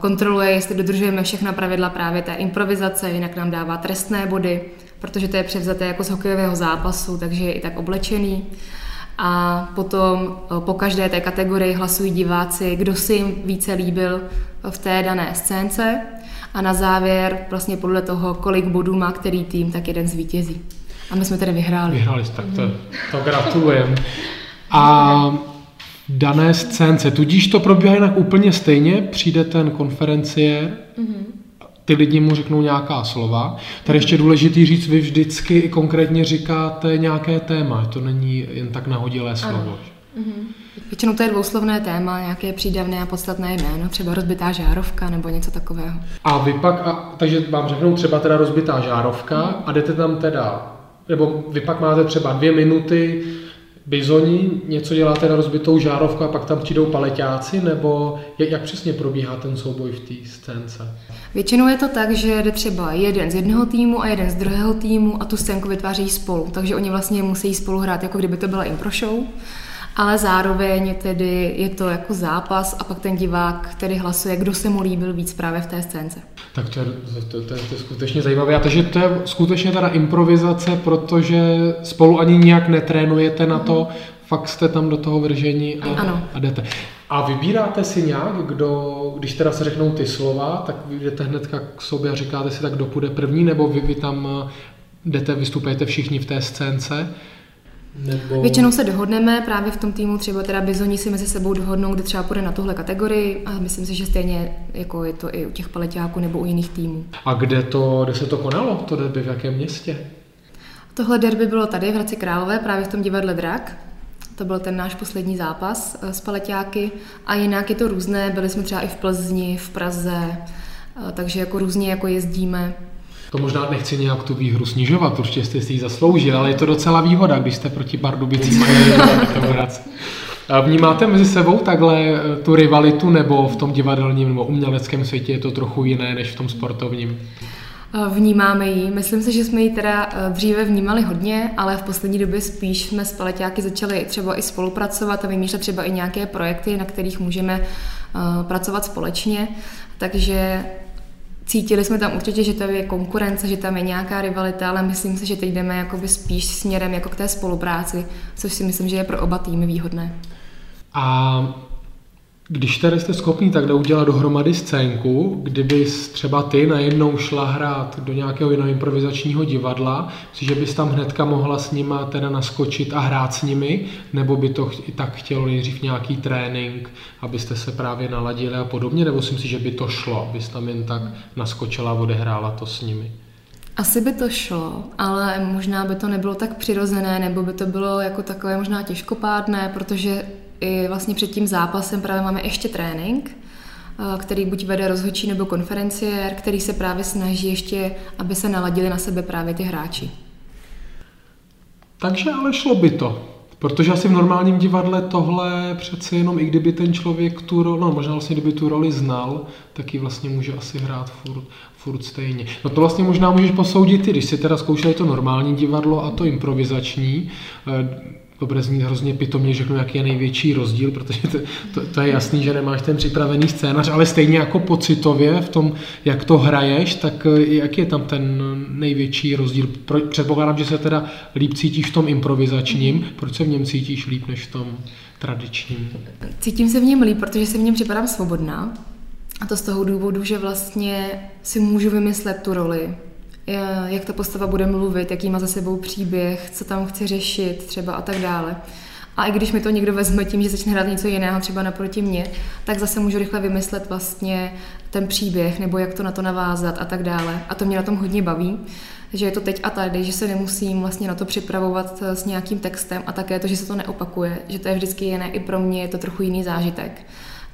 B: kontroluje, jestli dodržujeme všechna pravidla právě té improvizace, jinak nám dává trestné body, protože to je převzaté jako z hokejového zápasu, takže je i tak oblečený. A potom po každé té kategorii hlasují diváci, kdo si jim více líbil v té dané scénce a na závěr vlastně podle toho, kolik bodů má který tým, tak jeden zvítězí. A my jsme tedy vyhráli.
A: Vyhráli, tak to, to gratulujeme. A dané scénce. Tudíž to probíhá jinak úplně stejně, přijde ten konferenciér, mm-hmm. ty lidi mu řeknou nějaká slova. Tady ještě důležitý říct, vy vždycky i konkrétně říkáte nějaké téma, to není jen tak nahodilé slovo. Ano.
B: Mm-hmm. Většinou to je dvouslovné téma, nějaké přídavné a podstatné jméno, třeba rozbitá žárovka nebo něco takového.
A: A vy pak, a, takže vám řeknou třeba teda rozbitá žárovka mm. a jdete tam teda, nebo vy pak máte třeba dvě minuty, bizoni, něco děláte na rozbitou žárovku a pak tam přijdou paleťáci, nebo jak, jak přesně probíhá ten souboj v té scénce?
B: Většinou je to tak, že jde třeba jeden z jednoho týmu a jeden z druhého týmu a tu scénku vytváří spolu, takže oni vlastně musí spolu hrát, jako kdyby to byla impro show ale zároveň tedy je to jako zápas a pak ten divák tedy hlasuje, kdo se mu líbil víc právě v té scénce.
A: Tak to je, to, to, to, je, to je skutečně zajímavé. A takže to je skutečně teda improvizace, protože spolu ani nijak netrénujete na to, fakt jste tam do toho vržení a,
B: ano.
A: a jdete. A vybíráte si nějak, kdo, když teda se řeknou ty slova, tak vy jdete hnedka k sobě a říkáte si, tak kdo půjde první, nebo vy, vy tam jdete, vystupujete všichni v té scénce?
B: Nebo... Většinou se dohodneme právě v tom týmu, třeba teda bizoni si mezi sebou dohodnou, kde třeba půjde na tuhle kategorii a myslím si, že stejně jako je to i u těch paleťáků nebo u jiných týmů.
A: A kde, to, kde se to konalo, to derby, v jakém městě?
B: Tohle derby bylo tady v Hradci Králové, právě v tom divadle Drak. To byl ten náš poslední zápas eh, s paleťáky a jinak je to různé, byli jsme třeba i v Plzni, v Praze, eh, takže jako různě jako jezdíme.
A: To možná nechci nějak tu výhru snižovat, určitě jste si ji zasloužil, ale je to docela výhoda, když jste proti Pardubicím Vnímáte mezi sebou takhle eh, tu rivalitu nebo v tom divadelním nebo uměleckém světě je to trochu jiné než v tom sportovním?
B: Vnímáme ji. Myslím si, že jsme ji teda dříve vnímali hodně, ale v poslední době spíš jsme s paleťáky začali třeba i spolupracovat a vymýšlet třeba i nějaké projekty, na kterých můžeme pracovat společně. Takže Cítili jsme tam určitě, že tam je konkurence, že tam je nějaká rivalita, ale myslím si, že teď jdeme jakoby spíš směrem jako k té spolupráci, což si myslím, že je pro oba týmy výhodné.
A: A když tady jste schopni takhle udělat dohromady scénku, kdyby třeba ty najednou šla hrát do nějakého jiného improvizačního divadla, že bys tam hnedka mohla s nima teda naskočit a hrát s nimi, nebo by to i tak chtělo nejdřív nějaký trénink, abyste se právě naladili a podobně, nebo si myslíš, že by to šlo, abys tam jen tak naskočila a odehrála to s nimi?
B: Asi by to šlo, ale možná by to nebylo tak přirozené, nebo by to bylo jako takové možná těžkopádné, protože i vlastně před tím zápasem právě máme ještě trénink, eh, který buď vede rozhodčí nebo konferenciér, který se právě snaží ještě, aby se naladili na sebe právě ty hráči.
A: Takže ale šlo by to. Protože asi v normálním divadle tohle přece jenom, i kdyby ten člověk tu roli, no možná vlastně kdyby tu roli znal, tak ji vlastně může asi hrát furt, furt stejně. No to vlastně možná můžeš posoudit ty, když si teda zkoušeli to normální divadlo a to improvizační, to zní hrozně pitomně, řeknu, jaký je největší rozdíl, protože to, to, to je jasný, že nemáš ten připravený scénář, ale stejně jako pocitově v tom, jak to hraješ, tak eh, jaký je tam ten největší rozdíl? Předpokládám, že se teda líp cítíš v tom improvizačním, proč se v něm cítíš líp než v tom tradičním?
B: Cítím se v něm líp, protože se v něm připadám svobodná. A to z toho důvodu, že vlastně si můžu vymyslet tu roli, jak ta postava bude mluvit, jaký má za sebou příběh, co tam chci řešit třeba a tak dále. A i když mi to někdo vezme tím, že začne hrát něco jiného, třeba naproti mě, tak zase můžu rychle vymyslet vlastně ten příběh nebo jak to na to navázat a tak dále. A to mě na tom hodně baví, že je to teď a tady, že se nemusím vlastně na to připravovat s nějakým textem a také to, že se to neopakuje, že to je vždycky jiné, i pro mě je to trochu jiný zážitek.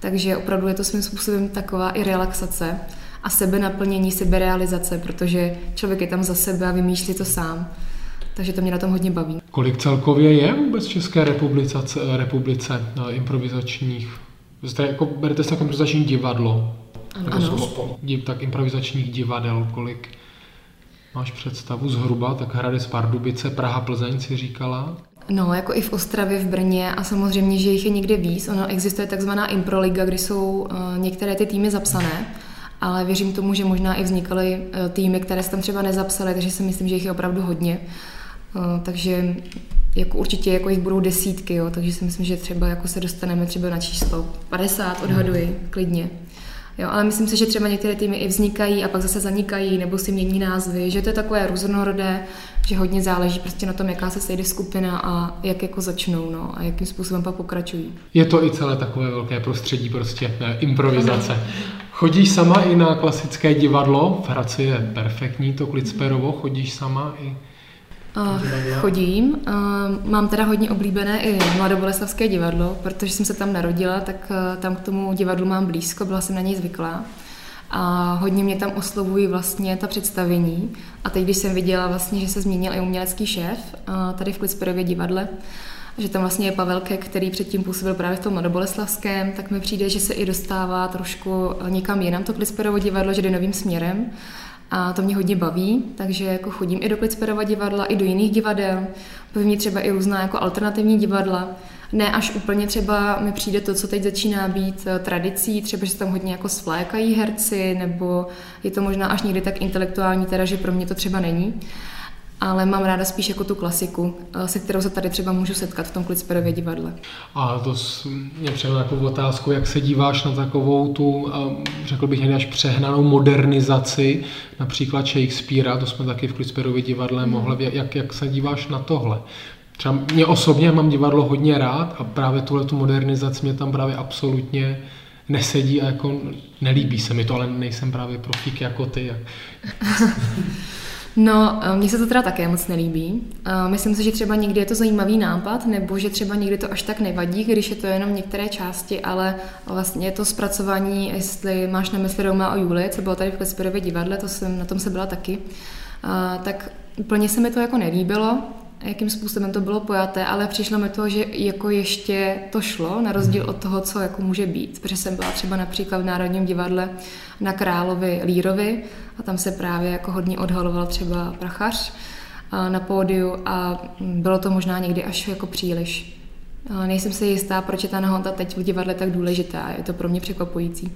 B: Takže opravdu je to svým způsobem taková i relaxace a sebenaplnění, seberealizace, protože člověk je tam za sebe a vymýšlí to sám. Takže to mě na tom hodně baví.
A: Kolik celkově je vůbec v České republice, republice improvizačních? Jste jako, berete se jako improvizační divadlo?
B: Ano. ano.
A: tak improvizačních divadel, kolik máš představu zhruba? Tak Hradec Pardubice, Praha, Plzeň si říkala?
B: No, jako i v Ostravě, v Brně a samozřejmě, že jich je někde víc. Ono existuje takzvaná improliga, kdy jsou uh, některé ty týmy zapsané ale věřím tomu, že možná i vznikaly eh, týmy, které se tam třeba nezapsaly, takže si myslím, že jich je opravdu hodně. Eh, takže jako určitě jako jich budou desítky, jo, takže si myslím, že třeba jako se dostaneme třeba na číslo 50, odhaduji, klidně. Jo, ale myslím si, že třeba některé týmy i vznikají a pak zase zanikají nebo si mění názvy, že to je takové různorodé, že hodně záleží prostě na tom, jaká se sejde skupina a jak jako začnou no, a jakým způsobem pak pokračují.
A: Je to i celé takové velké prostředí prostě ne, improvizace. Chodíš sama i na klasické divadlo? V Hradci je perfektní to Klicperovo. Chodíš sama i
B: Uh, chodím. Uh, mám teda hodně oblíbené i Mladoboleslavské divadlo, protože jsem se tam narodila, tak uh, tam k tomu divadlu mám blízko, byla jsem na něj zvyklá. A hodně mě tam oslovují vlastně ta představení. A teď, když jsem viděla vlastně, že se změnil i umělecký šéf tady v Klicperově divadle, že tam vlastně je Pavelke, který předtím působil právě v tom Mladoboleslavském, tak mi přijde, že se i dostává trošku někam jinam to Klicperovo divadlo, že jde novým směrem. A to mě hodně baví, takže jako chodím i do Klicperova divadla, i do jiných divadel. Baví mě třeba i různá jako alternativní divadla. Ne až úplně třeba mi přijde to, co teď začíná být eh, tradicí, třeba, že se tam hodně jako svlékají herci, nebo je to možná až někdy tak intelektuální, teda, že pro mě to třeba není ale mám ráda spíš jako tu klasiku, eh, se kterou se tady třeba můžu setkat v tom Klicperově divadle.
A: A to mě přijde takovou otázku, jak se díváš na takovou tu, řekl bych někdy až přehnanou modernizaci, například Shakespearea, to jsme taky v Klicperově divadle hmm. mohli, jak, jak se díváš na tohle? Třeba mě osobně mám divadlo hodně rád a právě tuhle tu modernizaci mě tam právě absolutně nesedí a jako nelíbí se mi to, ale nejsem právě profík jako ty.
B: No, eh, mně se to teda také moc nelíbí. Eh, myslím si, že třeba někdy je to zajímavý nápad, nebo že třeba někdy to až tak nevadí, když je to jenom některé části, ale vlastně to zpracování, jestli máš na mysli Roma a Julie, co bylo tady v Kasperově divadle, to jsem, na tom se byla taky, eh, tak úplně se mi to jako nelíbilo. Jakým způsobem to bylo pojaté, ale přišlo mi to, že jako ještě to šlo, na rozdíl od toho, co jako může být. Protože jsem byla třeba například v Národním divadle na Královi Lírovi a tam se právě jako hodně odhaloval třeba prachař na pódiu a bylo to možná někdy až jako příliš. Nejsem si jistá, proč je ta nahota teď v divadle tak důležitá. Je to pro mě překvapující.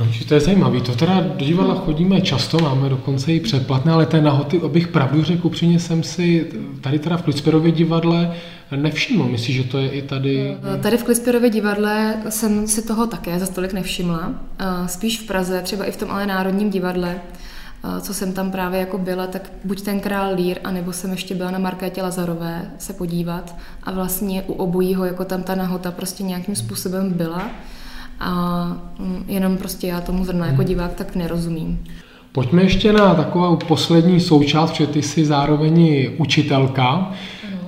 A: No, to je zajímavé. To teda do divadla chodíme často, máme dokonce i předplatné, ale té nahoty, abych pravdu řekl, upřímně jsem si tady teda v Klicperově divadle nevšiml. Myslíš, že to je i tady?
B: Tady v Klicperově divadle jsem si toho také za stolik nevšimla. Spíš v Praze, třeba i v tom ale Národním divadle, co jsem tam právě jako byla, tak buď ten král Lír, anebo jsem ještě byla na Markétě Lazarové se podívat a vlastně u obojího jako tam ta nahota prostě nějakým způsobem byla a mm, jenom prostě já tomu zrovna jako hmm. divák tak nerozumím.
A: Pojďme ještě na takovou poslední součást, protože ty jsi zároveň učitelka.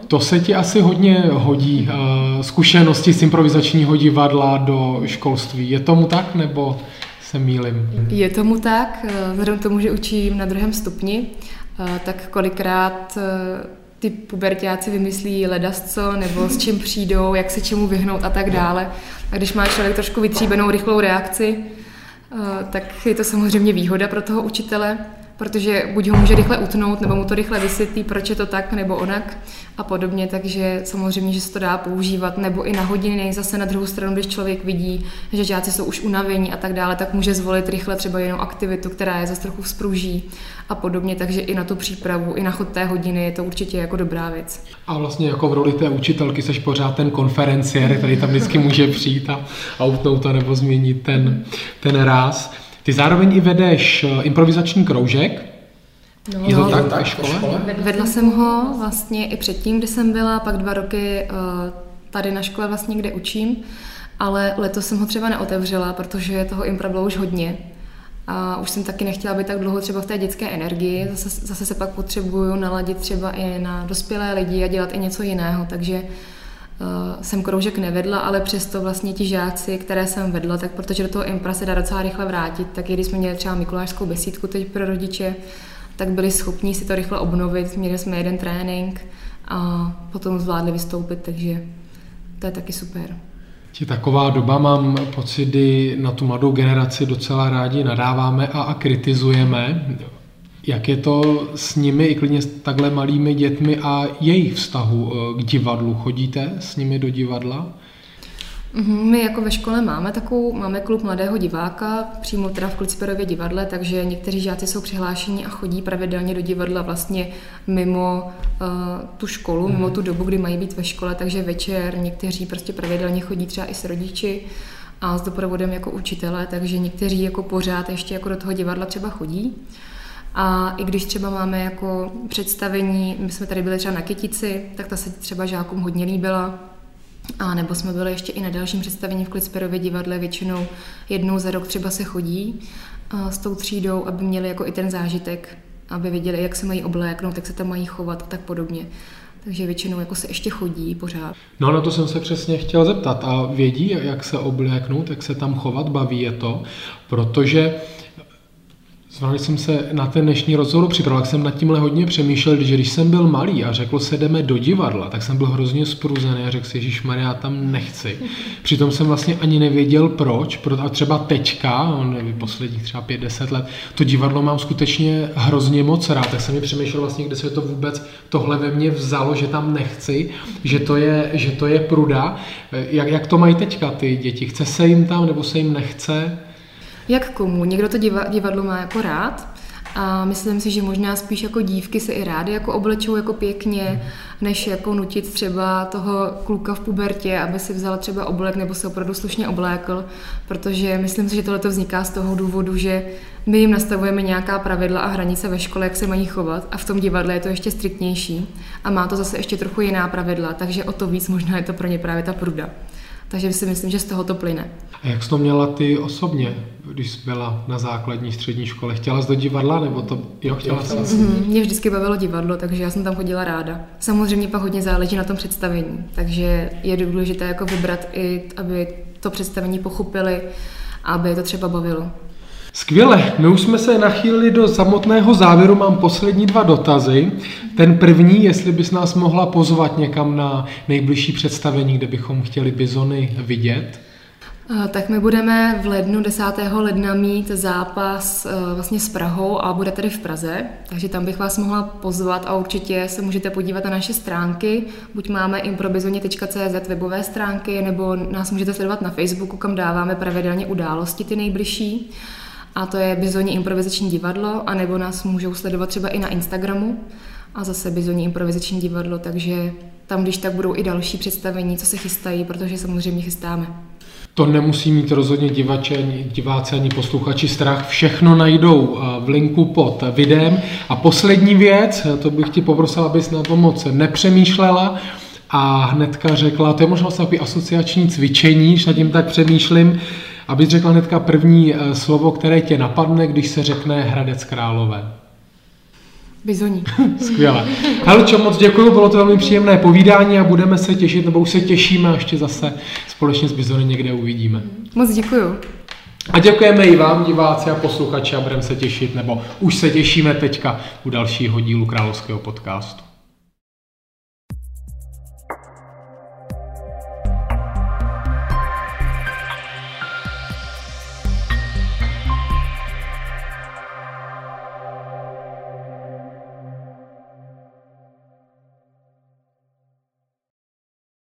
A: To se ti asi hodně hodí, eh, zkušenosti z improvizačního divadla do školství. Je tomu tak, nebo se mýlim?
B: Je tomu tak, eh, vzhledem k tomu, že učím na druhém stupni, eh, tak kolikrát ty pubertáci vymyslí ledasco, nebo s čím přijdou, jak se čemu vyhnout a tak dále. A když má člověk trošku vytříbenou rychlou reakci, tak je to samozřejmě výhoda pro toho učitele, protože buď ho může rychle utnout, nebo mu to rychle vysvětlí, proč je to tak nebo onak a podobně, takže samozřejmě, že se to dá používat, nebo i na hodiny, zase na druhou stranu, když člověk vidí, že žáci jsou už unavení a tak dále, tak může zvolit rychle třeba jinou aktivitu, která je zase trochu vzpruží a podobně, takže i na tu přípravu, i na chod té hodiny je to určitě jako dobrá věc.
A: A vlastně jako v roli té učitelky seš pořád ten konferenciér, který tam vždycky může přijít a, a utnout to nebo změnit ten, ten ráz. Ty zároveň i vedeš eh, improvizační kroužek. No, je to no, tak, tak ve škole?
B: Vedla jsem ho vlastně i předtím, kdy jsem byla, pak dva roky eh, tady na škole vlastně, kde učím, ale letos jsem ho třeba neotevřela, protože toho impro bylo už hodně. A už jsem taky nechtěla být tak dlouho třeba v té dětské energii, zase, zase se pak potřebuju naladit třeba i na dospělé lidi a dělat i něco jiného, takže uh, jsem kroužek nevedla, ale přesto vlastně ti žáci, které jsem vedla, tak protože do toho impra se dá docela rychle vrátit, tak i když jsme měli třeba Mikulášskou besídku teď pro rodiče, tak byli schopní si to rychle obnovit, měli jsme jeden trénink a potom zvládli vystoupit, takže to je taky super.
A: Je taková doba, mám pocit, kdy na tu mladou generaci docela rádi nadáváme a, a kritizujeme. Jak je to s nimi, i klidně s takhle malými dětmi a jejich vztahu eh, k divadlu? Chodíte s nimi do divadla?
B: Mhm, my jako ve škole máme takovou, máme klub mladého diváka, přímo teda v Klicperově divadle, takže někteří žáci jsou přihlášeni a chodí pravidelně do divadla vlastně mimo uh, tu školu, mimo tu dobu, kdy mají být ve škole, takže večer někteří prostě pravidelně chodí třeba i s rodiči a s doprovodem jako učitele, takže někteří jako pořád ještě jako do toho divadla třeba chodí. A i když třeba máme jako představení, my jsme tady byli třeba na Kytici, tak ta se třeba žákům hodně líbila, a nebo jsme byli ještě i na dalším představení v Klicperově divadle, většinou jednou za rok třeba se chodí s tou třídou, aby měli jako i ten zážitek, aby věděli, jak se mají obléknout, jak se tam mají chovat a tak podobně. Takže většinou jako se ještě chodí pořád.
A: No na to jsem se přesně chtěl zeptat. A vědí, jak se obléknout, jak se tam chovat, baví je to? Protože Zrovna jsem se na ten dnešní rozhovor připravil, tak jsem nad tímhle hodně přemýšlel, že když jsem byl malý a řekl se jdeme do divadla, tak jsem byl hrozně spruzený a řekl si, Ježíš Maria, tam nechci. Přitom jsem vlastně ani nevěděl proč, a třeba teďka, on posledních třeba 5-10 let, to divadlo mám skutečně hrozně moc rád, tak jsem mi přemýšlel vlastně, kde se to vůbec tohle ve mně vzalo, že tam nechci, že to je, že to je pruda. Jak, jak to mají teďka ty děti? Chce se jim tam nebo se jim nechce?
B: Jak komu? Někdo to divadlo má jako rád a myslím si, že možná spíš jako dívky se i rády jako oblečou jako pěkně, než jako nutit třeba toho kluka v pubertě, aby si vzal třeba oblek nebo se opravdu slušně oblékl, protože myslím si, že tohle vzniká z toho důvodu, že my jim nastavujeme nějaká pravidla a hranice ve škole, jak se mají chovat a v tom divadle je to ještě striktnější a má to zase ještě trochu jiná pravidla, takže o to víc možná je to pro ně právě ta pruda. Takže si myslím, že z toho to plyne.
A: A jak jsi to měla ty osobně, když jsi byla na základní střední škole? Chtěla jsi do divadla, nebo to jo, chtěla jsi?
B: Mm-hmm. Mě vždycky bavilo divadlo, takže já jsem tam chodila ráda. Samozřejmě pak hodně záleží na tom představení, takže je důležité jako vybrat i, aby to představení pochopili, aby to třeba bavilo.
A: Skvěle, my už jsme se nachýlili do samotného závěru, mám poslední dva dotazy. Ten první, jestli bys nás mohla pozvat někam na nejbližší představení, kde bychom chtěli bizony vidět.
B: Tak my budeme v lednu, 10. ledna mít zápas vlastně s Prahou a bude tady v Praze, takže tam bych vás mohla pozvat a určitě se můžete podívat na naše stránky. Buď máme improbizoně.cz webové stránky, nebo nás můžete sledovat na Facebooku, kam dáváme pravidelně události ty nejbližší a to je Bizoní improvizační divadlo, anebo nás můžou sledovat třeba i na Instagramu a zase Bizoní improvizační divadlo, takže tam, když tak budou i další představení, co se chystají, protože samozřejmě chystáme.
A: To nemusí mít rozhodně divače, diváci ani posluchači strach. Všechno najdou eh, v linku pod videem. A poslední věc, to bych ti poprosil, abys na to moc nepřemýšlela a hnedka řekla, to je možná takový asociační cvičení, že nad tím tak přemýšlím, abys řekla hnedka první eh, slovo, které tě napadne, když se řekne Hradec Králové.
B: Bizoní.
A: Skvěle. Helčo, moc děkuji, bylo to velmi příjemné povídání a budeme se těšit, nebo už se těšíme a ještě zase společně s Bizony někde uvidíme.
B: Moc děkuji.
A: A děkujeme i vám, diváci a posluchači, a budeme se těšit, nebo už se těšíme teďka u dalšího dílu Královského podcastu.